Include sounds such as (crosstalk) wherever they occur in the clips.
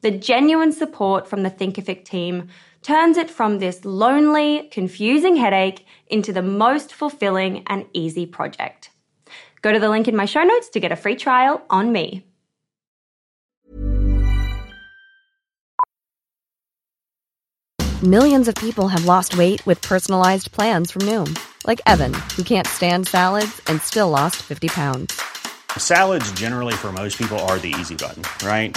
The genuine support from the Thinkific team turns it from this lonely, confusing headache into the most fulfilling and easy project. Go to the link in my show notes to get a free trial on me. Millions of people have lost weight with personalized plans from Noom, like Evan, who can't stand salads and still lost 50 pounds. Salads, generally, for most people, are the easy button, right?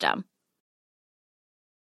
system.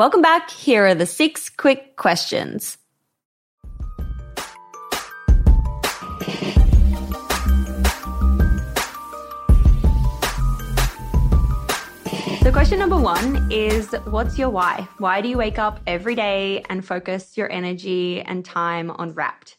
Welcome back. Here are the six quick questions. So, question number one is What's your why? Why do you wake up every day and focus your energy and time on Wrapd?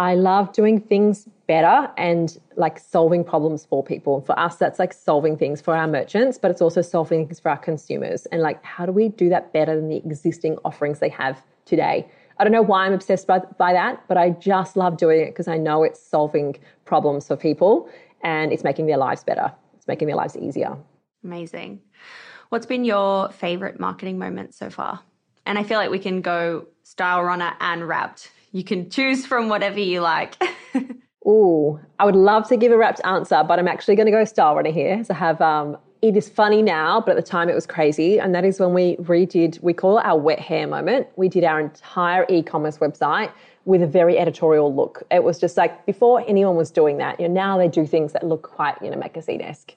I love doing things better and like solving problems for people. For us, that's like solving things for our merchants, but it's also solving things for our consumers. And like, how do we do that better than the existing offerings they have today? I don't know why I'm obsessed by, by that, but I just love doing it because I know it's solving problems for people and it's making their lives better. It's making their lives easier. Amazing. What's been your favorite marketing moment so far? And I feel like we can go Stylerunner and Wrapd. You can choose from whatever you like. (laughs) Ooh, I would love to give a Wrapd answer, but I'm actually going to go Star Stylerunner here. So I have um, it is funny now, but at the time it was crazy. And that is when we redid, we call it our wet hair moment. We did our entire e commerce website with a very editorial look. It was just like before anyone was doing that, you know, now they do things that look quite, you know, magazine esque.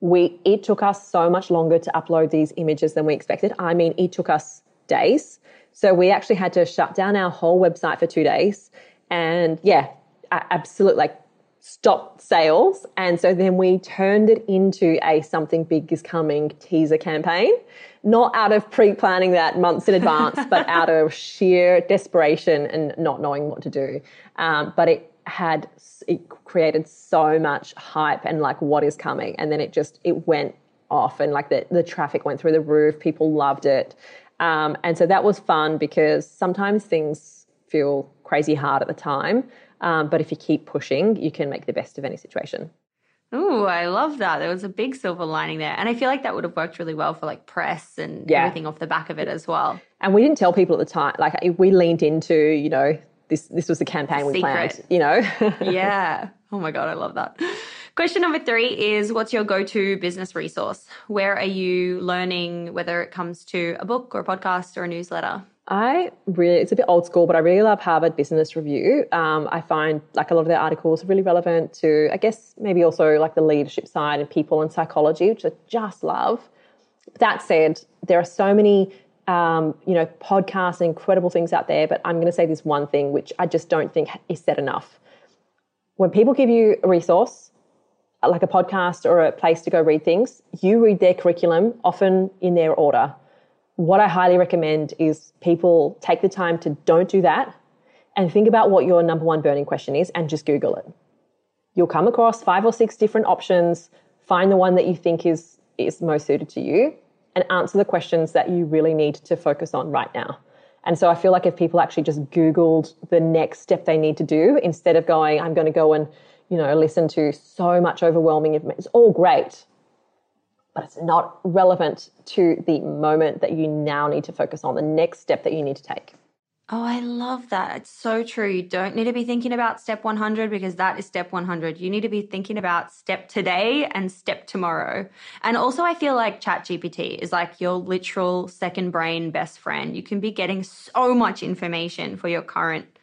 We, it took us so much longer to upload these images than we expected. I mean, it took us days. So we actually had to shut down our whole website for two days. And yeah, absolutely like stopped sales. And so then we turned it into a something big is coming teaser campaign, not out of pre planning that months in advance, but (laughs) out of sheer desperation and not knowing what to do. Um, but it had, it created so much hype and like what is coming. And then it just, it went off and like the, the traffic went through the roof. People loved it. Um, and so that was fun because sometimes things feel crazy hard at the time. Um, but if you keep pushing, you can make the best of any situation. Oh, I love that. There was a big silver lining there. And I feel like that would have worked really well for like press and yeah. everything off the back of it as well. And we didn't tell people at the time. Like we leaned into, you know, this this was the campaign we planned, you know. (laughs) yeah. Oh my god, I love that. Question number 3 is what's your go-to business resource? Where are you learning whether it comes to a book or a podcast or a newsletter? I really, it's a bit old school, but I really love Harvard Business Review. Um, I find like a lot of their articles really relevant to, I guess, maybe also like the leadership side and people and psychology, which I just love. That said, there are so many, um, you know, podcasts and incredible things out there, but I'm going to say this one thing, which I just don't think is said enough. When people give you a resource, like a podcast or a place to go read things, you read their curriculum, often in their order what I highly recommend is people take the time to don't do that and think about what your number one burning question is and just Google it. You'll come across five or six different options, find the one that you think is, is most suited to you, and answer the questions that you really need to focus on right now. And so I feel like if people actually just Googled the next step they need to do instead of going, I'm going to go and, you know, listen to so much overwhelming information, it's all great but it's not relevant to the moment that you now need to focus on, the next step that you need to take. Oh, I love that. It's so true. You don't need to be thinking about step 100 because that is step 100. You need to be thinking about step today and step tomorrow. And also, I feel like ChatGPT is like your literal second brain best friend. You can be getting so much information for your current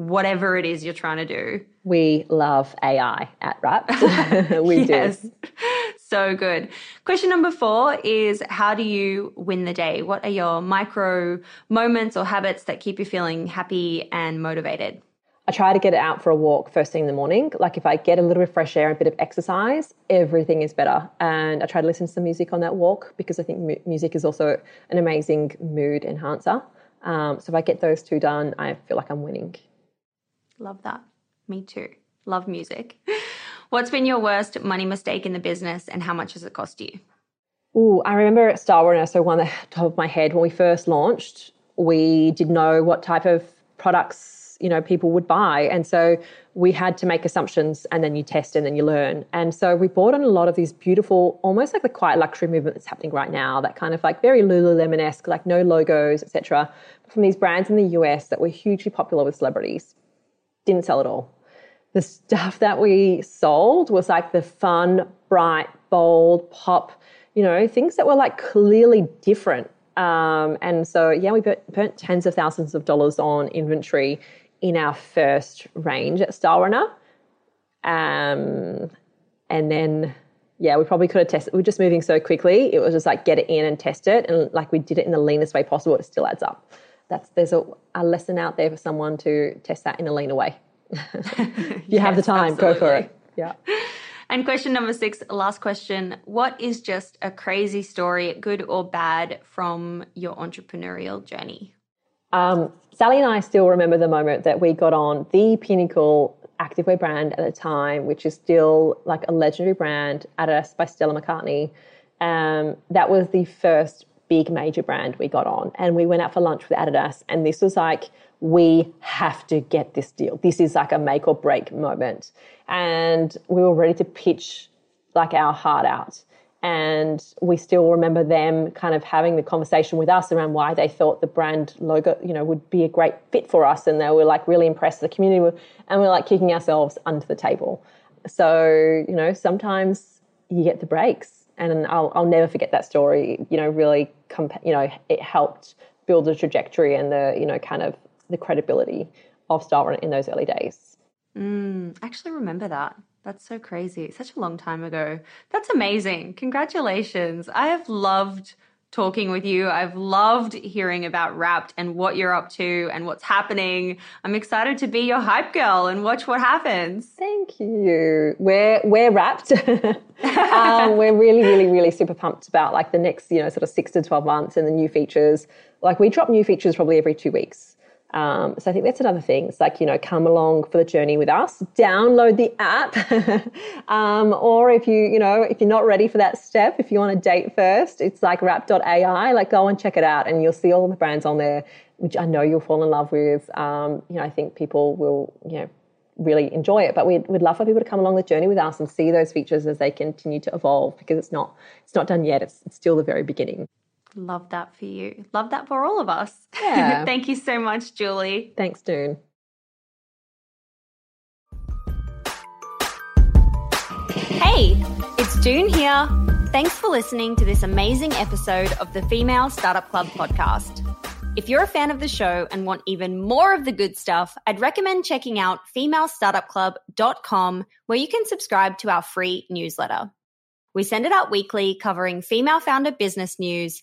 whatever it is you're trying to do. We love AI at Wrapd. (laughs) we yes. do. (laughs) So good. Question number four is How do you win the day? What are your micro moments or habits that keep you feeling happy and motivated? I try to get it out for a walk first thing in the morning. Like if I get a little bit of fresh air and a bit of exercise, everything is better. And I try to listen to some music on that walk because I think mu- music is also an amazing mood enhancer. Um, so if I get those two done, I feel like I'm winning. Love that. Me too. Love music. (laughs) What's been your worst money mistake in the business and how much has it cost you? Oh, I remember at Stylerunner, so one at the top of my head, when we first launched, we didn't know what type of products, you know, people would buy. And so we had to make assumptions and then you test and then you learn. And so we bought on a lot of these beautiful, almost like the quiet luxury movement that's happening right now, that kind of like very Lululemon-esque, like no logos, etc. From these brands in the US that were hugely popular with celebrities didn't sell at all. The stuff that we sold was like the fun, bright, bold, pop, you know, things that were like clearly different. Um, and so, yeah, we burnt tens of thousands of dollars on inventory in our first range at Stylerunner. Um, and then, yeah, we probably could have tested. We're just moving so quickly. It was just like get it in and test it. And like we did it in the leanest way possible. It still adds up that's there's a, a lesson out there for someone to test that in a leaner way. (laughs) if you yes, have the time, absolutely. go for it. Yeah. (laughs) And question number six, last question. What is just a crazy story, good or bad, from your entrepreneurial journey? Um, Sali and I still remember the moment that we got on the pinnacle activewear brand at the time, which is still like a legendary brand, Adidas by Stella McCartney. Um, that was the first big major brand we got on. And we went out for lunch with Adidas, and this was like, we have to get this deal. This is like a make or break moment. And we were ready to pitch like our heart out. And we still remember them kind of having the conversation with us around why they thought the brand logo, you know, would be a great fit for us. And they were like really impressed the community. And we we're like kicking ourselves under the table. So, you know, sometimes you get the breaks. And I'll, I'll never forget that story. You know, really, comp- you know, it helped build the trajectory and the, you know, kind of the credibility of Stylerunner in those early days. Mm, I actually remember that. That's so crazy. Such a long time ago. That's amazing. Congratulations. I have loved talking with you. I've loved hearing about Wrapd and what you're up to and what's happening. I'm excited to be your hype girl and watch what happens. Thank you. We're we're wrapped. (laughs) um, we're really, really, really super pumped about like the next, you know, sort of six to twelve months and the new features. Like we drop new features probably every two weeks. Um, so I think that's another thing. It's like, you know, come along for the journey with us, download the app. (laughs) um, or if you, you know, if you're not ready for that step, if you want to date first, it's like wrap.ai, like go and check it out and you'll see all the brands on there, which I know you'll fall in love with. Um, you know, I think people will, you know, really enjoy it. But we'd, we'd love for people to come along the journey with us and see those features as they continue to evolve because it's not, it's not done yet. It's, it's still the very beginning. Love that for you. Love that for all of us. Yeah. (laughs) Thank you so much, Julie. Thanks, Doone. Hey, it's Doone here. Thanks for listening to this amazing episode of the Female Startup Club podcast. If you're a fan of the show and want even more of the good stuff, I'd recommend checking out femalestartupclub.com where you can subscribe to our free newsletter. We send it out weekly covering female founder business news